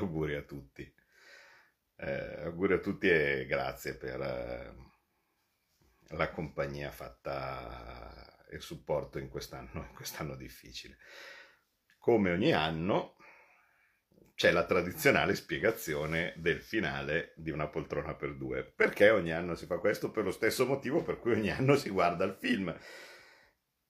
auguri a tutti. Eh, auguri a tutti e grazie per eh, la compagnia fatta e il supporto in quest'anno, in quest'anno difficile. Come ogni anno c'è la tradizionale spiegazione del finale di una poltrona per due. Perché ogni anno si fa questo? Per lo stesso motivo per cui ogni anno si guarda il film.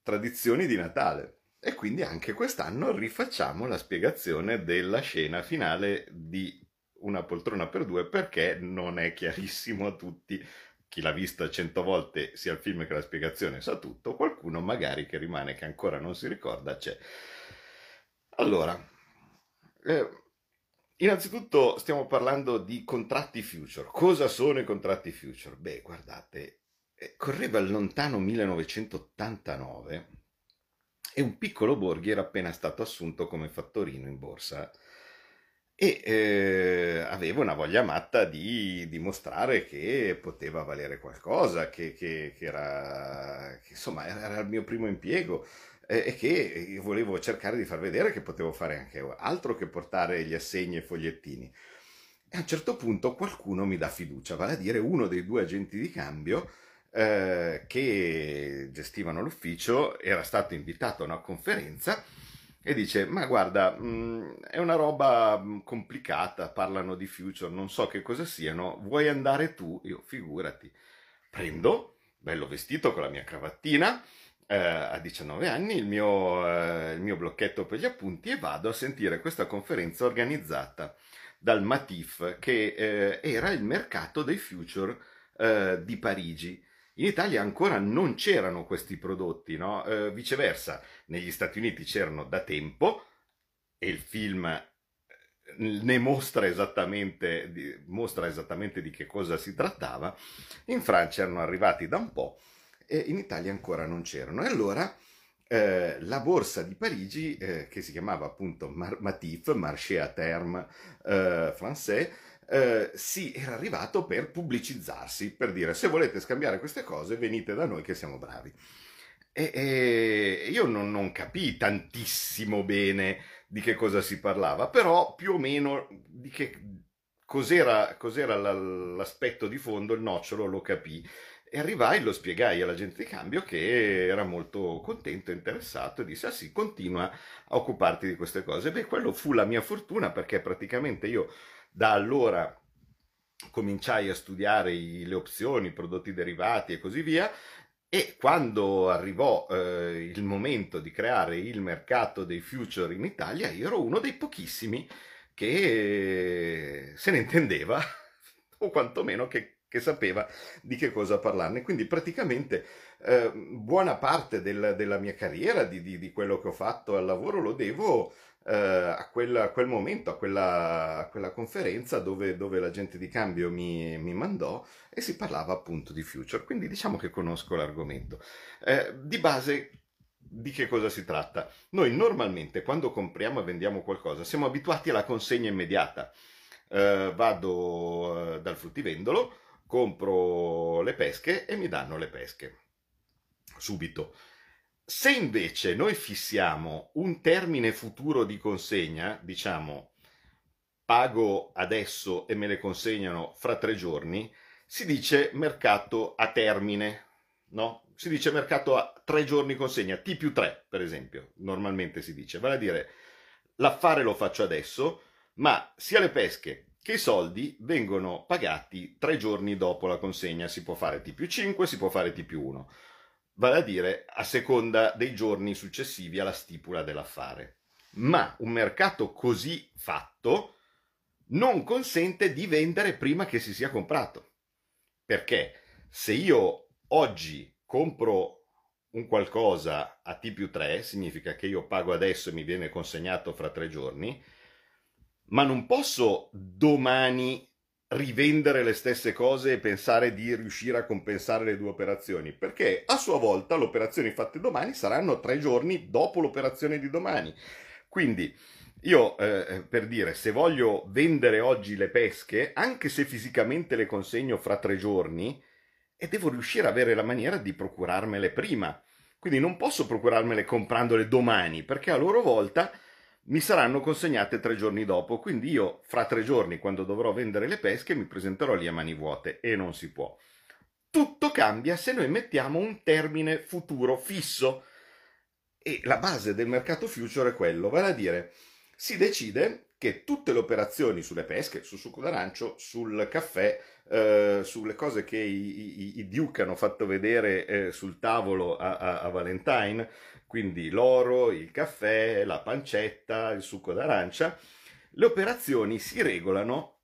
Tradizioni di Natale. E quindi anche quest'anno rifacciamo la spiegazione della scena finale di una poltrona per due perché non è chiarissimo a tutti. Chi l'ha vista cento volte, sia il film che la spiegazione, sa tutto. Qualcuno magari che rimane, che ancora non si ricorda, c'è. Allora, eh, innanzitutto stiamo parlando di contratti future. Cosa sono i contratti future? Beh, guardate, eh, correva il lontano 1989 e un piccolo Borghi era appena stato assunto come fattorino in borsa e eh, aveva una voglia matta di dimostrare che poteva valere qualcosa, che, che, che era, che, insomma era il mio primo impiego eh, e che volevo cercare di far vedere che potevo fare anche altro che portare gli assegni e fogliettini. E a un certo punto qualcuno mi dà fiducia, vale a dire uno dei due agenti di cambio eh, che gestivano l'ufficio era stato invitato a una conferenza e dice ma guarda mh, mm, è una roba mm, complicata parlano di future non so che cosa siano vuoi andare tu? Io figurati prendo bello vestito con la mia cravattina eh, a 19 anni il mio, eh, il mio blocchetto per gli appunti e vado a sentire questa conferenza organizzata dal Matif che eh, era il mercato dei future eh, di Parigi in Italia ancora non c'erano questi prodotti, no? eh, viceversa, negli Stati Uniti c'erano da tempo e il film eh, ne mostra esattamente, mostra esattamente di che cosa si trattava. In Francia erano arrivati da un po' e in Italia ancora non c'erano. E allora eh, la borsa di Parigi, eh, che si chiamava appunto Mar- Matif, Marché à Terme eh, Français, eh, si era arrivato per pubblicizzarsi, per dire se volete scambiare queste cose venite da noi che siamo bravi. E, e io non, non capii tantissimo bene di che cosa si parlava, però più o meno di che cos'era, cos'era l'aspetto di fondo, il nocciolo lo capì. E arrivai, lo spiegai all'agente di cambio che era molto contento interessato e disse: Ah sì, continua a occuparti di queste cose. Beh, quello fu la mia fortuna perché praticamente io da allora cominciai a studiare i, le opzioni, i prodotti derivati e così via. E quando arrivò eh, il momento di creare il mercato dei future in Italia, io ero uno dei pochissimi che se ne intendeva, o quantomeno che, che sapeva di che cosa parlarne. Quindi praticamente eh, buona parte del, della mia carriera, di, di, di, quello che ho fatto al lavoro, lo devo eh, a, quel, a, quel, momento, a quella, a quella conferenza dove, dove, l'agente di cambio mi, mi, mandò e si parlava appunto di future, quindi diciamo che conosco l'argomento. Eh, di base di che cosa si tratta? Noi normalmente quando compriamo e vendiamo qualcosa siamo abituati alla consegna immediata. Eh, vado eh, dal fruttivendolo, compro le pesche e mi danno le pesche subito. Se invece noi fissiamo un termine futuro di consegna, diciamo pago adesso e me le consegnano fra tre giorni, si dice mercato a termine, no? Si dice mercato a tre giorni consegna, T più 3 per esempio, normalmente si dice, vale a dire l'affare lo faccio adesso, ma sia le pesche che i soldi vengono pagati tre giorni dopo la consegna, si può fare T più 5, si può fare T più 1 vale a dire a seconda dei giorni successivi alla stipula dell'affare. Ma un mercato così fatto non consente di vendere prima che si sia comprato. Perché se io oggi compro un qualcosa a T più 3, significa che io pago adesso e mi viene consegnato fra tre giorni, ma non posso domani rivendere le stesse cose e pensare di riuscire a compensare le due operazioni, perché a sua volta le operazioni fatte domani saranno tre giorni dopo l'operazione di domani. Quindi io, eh, per dire, se voglio vendere oggi le pesche, anche se fisicamente le consegno fra tre giorni, e devo riuscire ad avere la maniera di procurarmele prima. Quindi non posso procurarmele comprandole domani, perché a loro volta mi saranno consegnate tre giorni dopo, quindi io fra tre giorni, quando dovrò vendere le pesche, mi presenterò lì a mani vuote e non si può. Tutto cambia se noi mettiamo un termine futuro fisso e la base del mercato future è quello, vale a dire si decide che tutte le operazioni sulle pesche, sul succo d'arancio, sul caffè, eh, sulle cose che i, i, i, Duke hanno fatto vedere eh, sul tavolo a, a, a, Valentine, quindi l'oro, il caffè, la pancetta, il succo d'arancia, le operazioni si regolano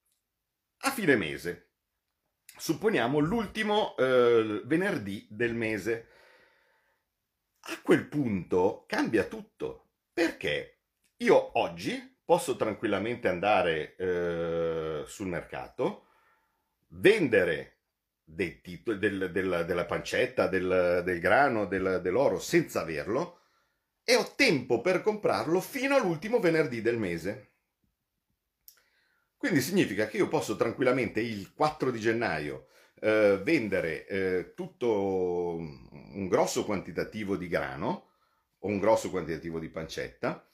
a fine mese. Supponiamo l'ultimo eh, venerdì del mese. A quel punto cambia tutto, perché io oggi posso tranquillamente andare eh, sul mercato, vendere dei titoli, del, del, della pancetta, del, del grano, dell'oro senza averlo e ho tempo per comprarlo fino all'ultimo venerdì del mese. Quindi significa che io posso tranquillamente il 4 di gennaio eh, vendere eh, tutto un grosso quantitativo di grano o un grosso quantitativo di pancetta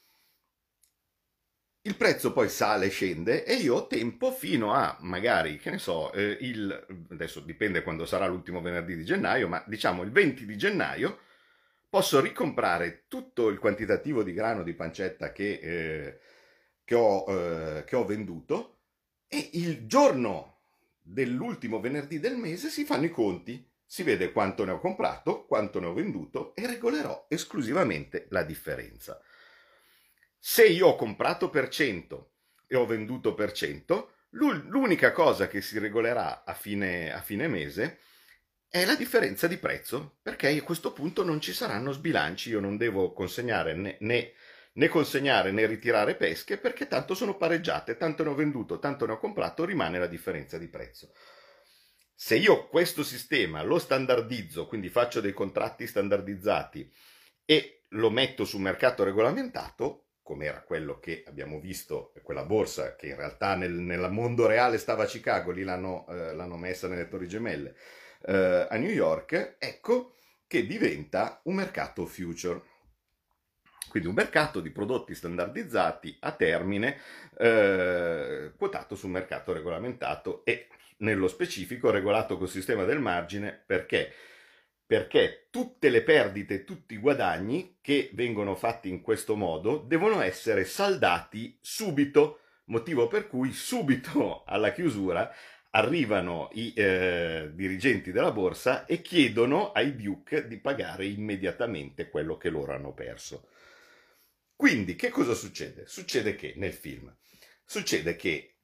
il prezzo poi sale e scende e io ho tempo fino a magari, che ne so, eh, il, adesso dipende quando sarà l'ultimo venerdì di gennaio, ma diciamo il 20 di gennaio posso ricomprare tutto il quantitativo di grano di pancetta che, eh, che, ho, eh, che ho venduto e il giorno dell'ultimo venerdì del mese si fanno i conti, si vede quanto ne ho comprato, quanto ne ho venduto e regolerò esclusivamente la differenza. Se io ho comprato per 100 e ho venduto per 100, l'unica cosa che si regolerà a fine, a fine mese è la differenza di prezzo, perché a questo punto non ci saranno sbilanci, io non devo consegnare né, né, né, consegnare né ritirare pesche perché tanto sono pareggiate, tanto ne ho venduto, tanto ne ho comprato, rimane la differenza di prezzo. Se io questo sistema lo standardizzo, quindi faccio dei contratti standardizzati e lo metto sul mercato regolamentato, come era quello che abbiamo visto, quella borsa che in realtà nel, nel mondo reale stava a Chicago, lì l'hanno, eh, l'hanno messa nelle Torri Gemelle, eh, a New York, ecco che diventa un mercato future. Quindi un mercato di prodotti standardizzati a termine, eh, quotato sul mercato regolamentato e nello specifico regolato col sistema del margine perché perché tutte le perdite, tutti i guadagni che vengono fatti in questo modo devono essere saldati subito, motivo per cui subito alla chiusura arrivano i eh, dirigenti della borsa e chiedono ai Duke di pagare immediatamente quello che loro hanno perso. Quindi che cosa succede? Succede che nel film succede che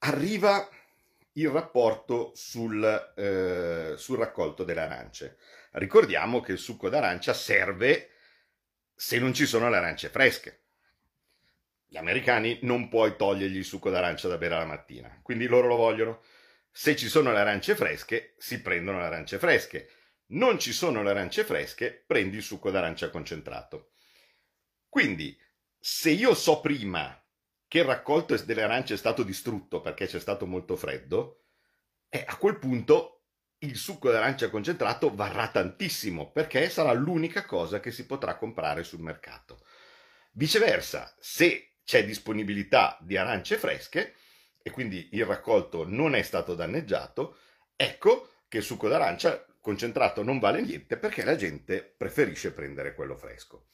arriva il rapporto sul, eh, sul raccolto delle arance. Ricordiamo che il succo d'arancia serve se non ci sono le arance fresche. Gli americani non puoi togliergli il succo d'arancia da bere la mattina, quindi loro lo vogliono. Se ci sono le arance fresche, si prendono le arance fresche. Non ci sono le arance fresche, prendi il succo d'arancia concentrato. Quindi, se io so prima che il raccolto delle arance è stato distrutto perché c'è stato molto freddo, e a quel punto il succo d'arancia concentrato varrà tantissimo perché sarà l'unica cosa che si potrà comprare sul mercato. Viceversa, se c'è disponibilità di arance fresche e quindi il raccolto non è stato danneggiato, ecco che il succo d'arancia concentrato non vale niente perché la gente preferisce prendere quello fresco.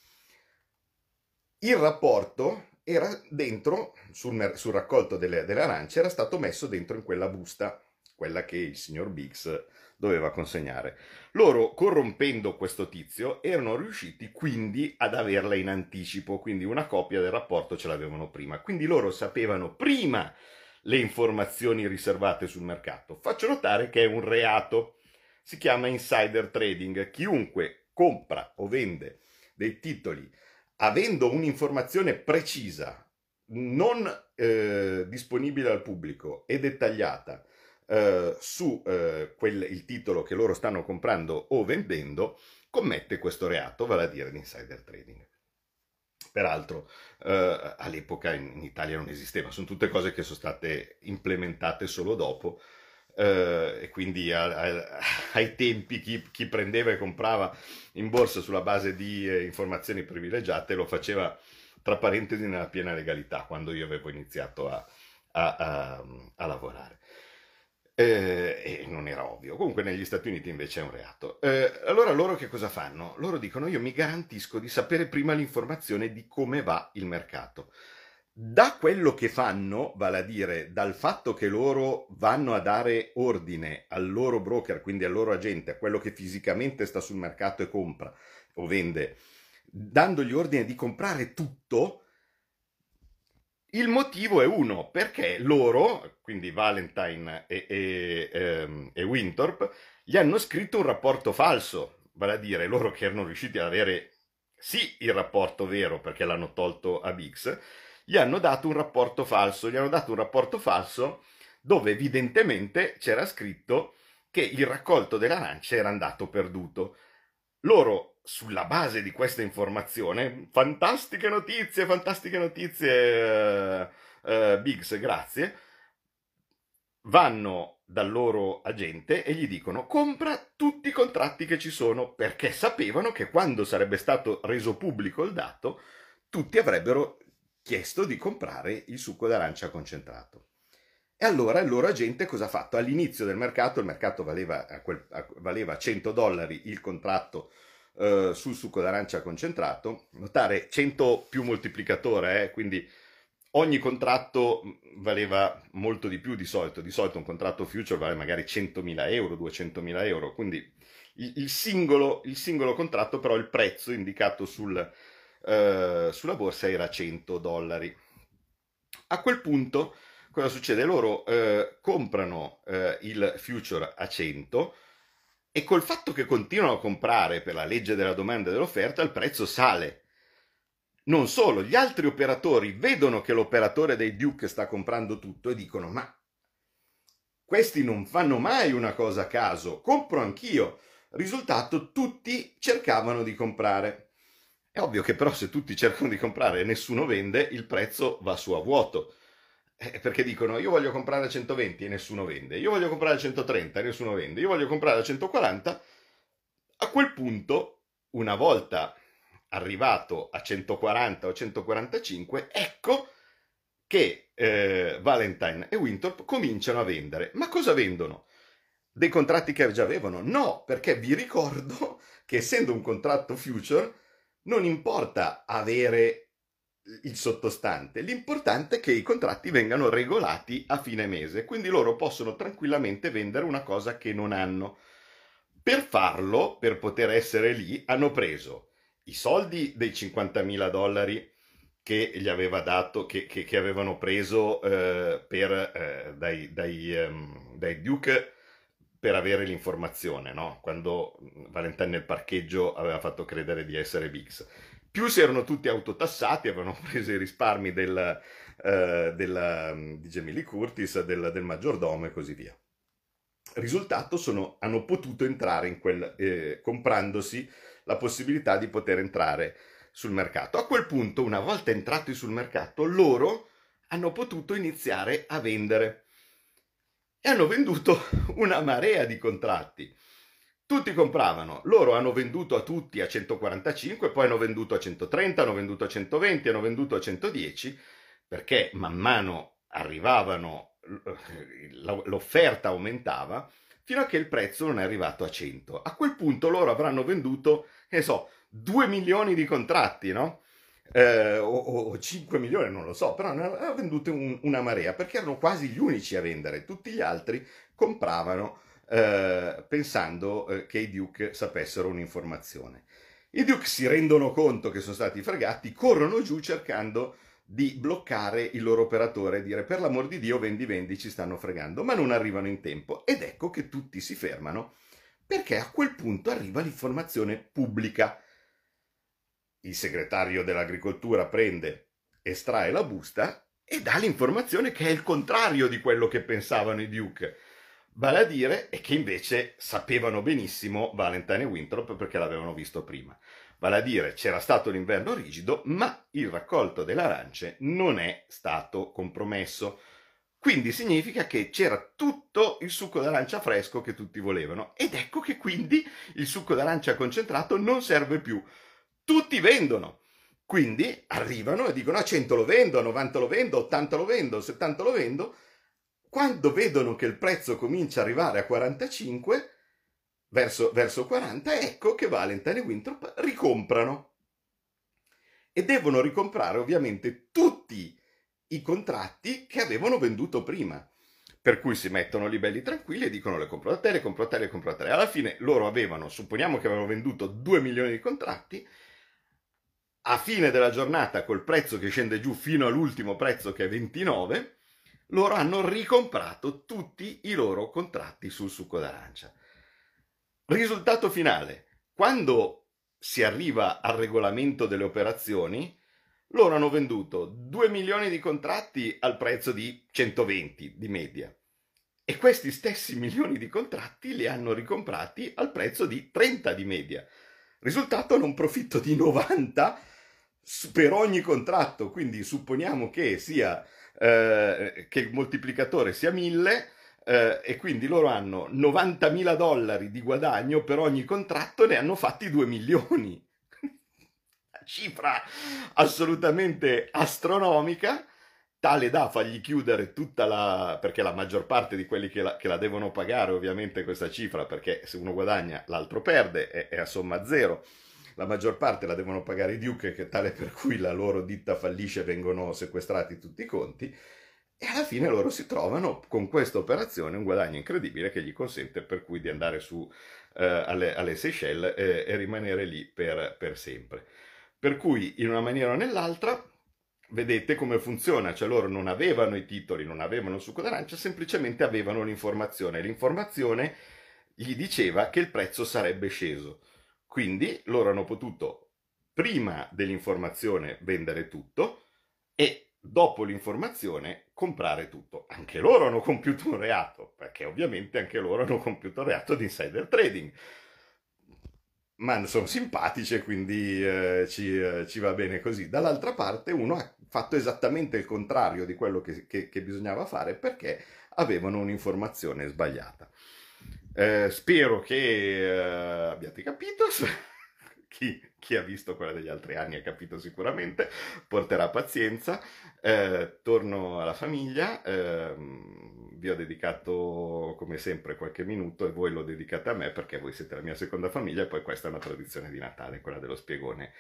Il rapporto era dentro, sul, sul raccolto delle, delle, arance, era stato messo dentro in quella busta, quella che il signor Biggs doveva consegnare. Loro, corrompendo questo tizio, erano riusciti quindi ad averla in anticipo, quindi una copia del rapporto ce l'avevano prima. Quindi loro sapevano prima le informazioni riservate sul mercato. Faccio notare che è un reato, si chiama insider trading. Chiunque compra o vende dei titoli avendo un'informazione precisa, non eh, disponibile al pubblico e dettagliata eh, su eh, quel, il titolo che loro stanno comprando o vendendo, commette questo reato, vale a dire l'insider trading. Peraltro eh, all'epoca in, in Italia non esisteva, sono tutte cose che sono state implementate solo dopo eh, e quindi a, a, ai tempi chi, chi, prendeva e comprava in borsa sulla base di eh, informazioni privilegiate lo faceva tra parentesi nella piena legalità, quando io avevo iniziato a, a, lavorare. Eh, e non era ovvio. Comunque negli Stati Uniti invece è un reato. Eh, allora loro che cosa fanno? Loro dicono io mi garantisco di sapere prima l'informazione di come va il mercato. Da quello che fanno, vale a dire dal fatto che loro vanno a dare ordine al loro broker, quindi al loro agente, a quello che fisicamente sta sul mercato e compra o vende, dandogli ordine di comprare tutto, il motivo è uno, perché loro, quindi Valentine e, e, ehm, e, Winthorpe, gli hanno scritto un rapporto falso, vale a dire loro che erano riusciti ad avere sì il rapporto vero perché l'hanno tolto a Bix, gli hanno dato un rapporto falso, gli hanno dato un rapporto falso dove evidentemente c'era scritto che il raccolto dell'arancia era andato perduto. Loro sulla base di questa informazione, fantastiche notizie, fantastiche notizie, uh, uh, Biggs, grazie, vanno dal loro agente e gli dicono compra tutti i contratti che ci sono perché sapevano che quando sarebbe stato reso pubblico il dato tutti avrebbero chiesto di comprare il succo d'arancia concentrato. E allora il loro agente cosa ha fatto? All'inizio del mercato, il mercato valeva, quel, valeva 100 dollari il contratto eh, sul succo d'arancia concentrato, notare 100 più moltiplicatore, eh, quindi ogni contratto valeva molto di più di solito, di solito un contratto future vale magari 100.000 euro, 200.000 euro, quindi il, il, singolo, il singolo, contratto però il prezzo indicato sul, eh, sulla borsa era 100 dollari. A quel punto cosa succede? Loro eh, comprano eh, il future a 100, e col fatto che continuano a comprare per la legge della domanda e dell'offerta, il prezzo sale. Non solo, gli altri operatori vedono che l'operatore dei Duke sta comprando tutto e dicono: Ma questi non fanno mai una cosa a caso, compro anch'io. Risultato, tutti cercavano di comprare. È ovvio che però se tutti cercano di comprare e nessuno vende, il prezzo va su a vuoto. Eh, perché dicono io voglio comprare a 120 e nessuno vende, io voglio comprare a 130 e nessuno vende, io voglio comprare a 140. A quel punto, una volta arrivato a 140 o 145, ecco che eh, Valentine e Winthrop cominciano a vendere. Ma cosa vendono? Dei contratti che già avevano? No, perché vi ricordo che essendo un contratto future non importa avere il sottostante. L'importante è che i contratti vengano regolati a fine mese, quindi loro possono tranquillamente vendere una cosa che non hanno. Per farlo, per poter essere lì, hanno preso i soldi dei 50.000 dollari che gli aveva dato, che, che, che avevano preso eh, per, eh, dai, dai, um, dai Duke per avere l'informazione, no? quando Valentine nel parcheggio aveva fatto credere di essere Bix più si erano tutti autotassati, avevano preso i risparmi del, uh, della, di Jamie Curtis, del, del, maggiordomo e così via. Risultato sono, hanno potuto entrare in quel, eh, comprandosi la possibilità di poter entrare sul mercato. A quel punto, una volta entrati sul mercato, loro hanno potuto iniziare a vendere e hanno venduto una marea di contratti tutti compravano, loro hanno venduto a tutti a 145, poi hanno venduto a 130, hanno venduto a 120, hanno venduto a 110, perché man mano arrivavano, l'offerta aumentava, fino a che il prezzo non è arrivato a 100. A quel punto loro avranno venduto, che so, 2 milioni di contratti, no? Eh, o, o, 5 milioni, non lo so, però ne hanno venduto un, una marea, perché erano quasi gli unici a vendere, tutti gli altri compravano eh, pensando eh, che i Duke sapessero un'informazione. I Duke si rendono conto che sono stati fregati, corrono giù cercando di bloccare il loro operatore e dire per l'amor di Dio vendi vendi ci stanno fregando, ma non arrivano in tempo ed ecco che tutti si fermano perché a quel punto arriva l'informazione pubblica. Il segretario dell'agricoltura prende, estrae la busta e dà l'informazione che è il contrario di quello che pensavano i Duke. Vale a dire e che invece sapevano benissimo Valentine e Winthrop perché l'avevano visto prima. Vale a dire c'era stato l'inverno rigido, ma il raccolto delle arance non è stato compromesso. Quindi significa che c'era tutto il succo d'arancia fresco che tutti volevano. Ed ecco che quindi il succo d'arancia concentrato non serve più. Tutti vendono. Quindi arrivano e dicono a 100 lo vendo, a 90 lo vendo, a 80 lo vendo, a 70 lo vendo. Quando vedono che il prezzo comincia ad arrivare a 45, verso, verso 40, ecco che Valentine e Winthrop ricomprano. E devono ricomprare ovviamente tutti i contratti che avevano venduto prima. Per cui si mettono lì belli tranquilli e dicono le compro da te, le compro da te, le compro da te. Alla fine loro avevano, supponiamo che avevano venduto 2 milioni di contratti, a fine della giornata col prezzo che scende giù fino all'ultimo prezzo che è 29, loro hanno ricomprato tutti i loro contratti sul succo d'arancia. Risultato finale, quando si arriva al regolamento delle operazioni, loro hanno venduto 2 milioni di contratti al prezzo di 120 di media e questi stessi milioni di contratti li hanno ricomprati al prezzo di 30 di media. Risultato hanno un profitto di 90 per ogni contratto, quindi supponiamo che sia eh, che il moltiplicatore sia 1000 eh, e quindi loro hanno 90.000 dollari di guadagno per ogni contratto, ne hanno fatti 2 milioni. Cifra assolutamente astronomica, tale da fargli chiudere tutta la... perché la maggior parte di quelli che la, che la devono pagare ovviamente questa cifra, perché se uno guadagna l'altro perde, è, è a somma zero la maggior parte la devono pagare i Duke, che tale per cui la loro ditta fallisce vengono sequestrati tutti i conti, e alla fine loro si trovano con questa operazione un guadagno incredibile che gli consente per cui di andare su eh, alle, alle, Seychelles eh, e rimanere lì per, per sempre. Per cui in una maniera o nell'altra vedete come funziona, cioè loro non avevano i titoli, non avevano il succo d'arancia, semplicemente avevano l'informazione. L'informazione gli diceva che il prezzo sarebbe sceso. Quindi loro hanno potuto, prima dell'informazione, vendere tutto e dopo l'informazione comprare tutto. Anche loro hanno compiuto un reato, perché ovviamente anche loro hanno compiuto il reato di insider trading. Ma sono simpatici e quindi eh, ci, eh, ci, va bene così. Dall'altra parte uno ha fatto esattamente il contrario di quello che, che, che bisognava fare perché avevano un'informazione sbagliata. Eh, spero che eh, abbiate capito. chi, chi, ha visto quella degli altri anni ha capito sicuramente, porterà pazienza. Eh, torno alla famiglia, eh, vi ho dedicato come sempre qualche minuto e voi lo dedicate a me perché voi siete la mia seconda famiglia e poi questa è una tradizione di Natale, quella dello spiegone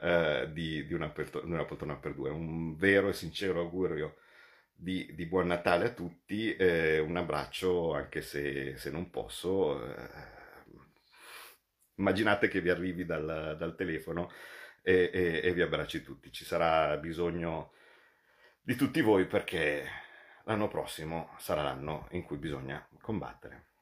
eh, di, di, una, di una poltrona per due. Un vero e sincero augurio di, di, buon Natale a tutti, eh, un abbraccio anche se, se non posso. Eh, immaginate che vi arrivi dal, dal telefono e, e, e vi abbracci tutti. Ci sarà bisogno di tutti voi perché l'anno prossimo sarà l'anno in cui bisogna combattere.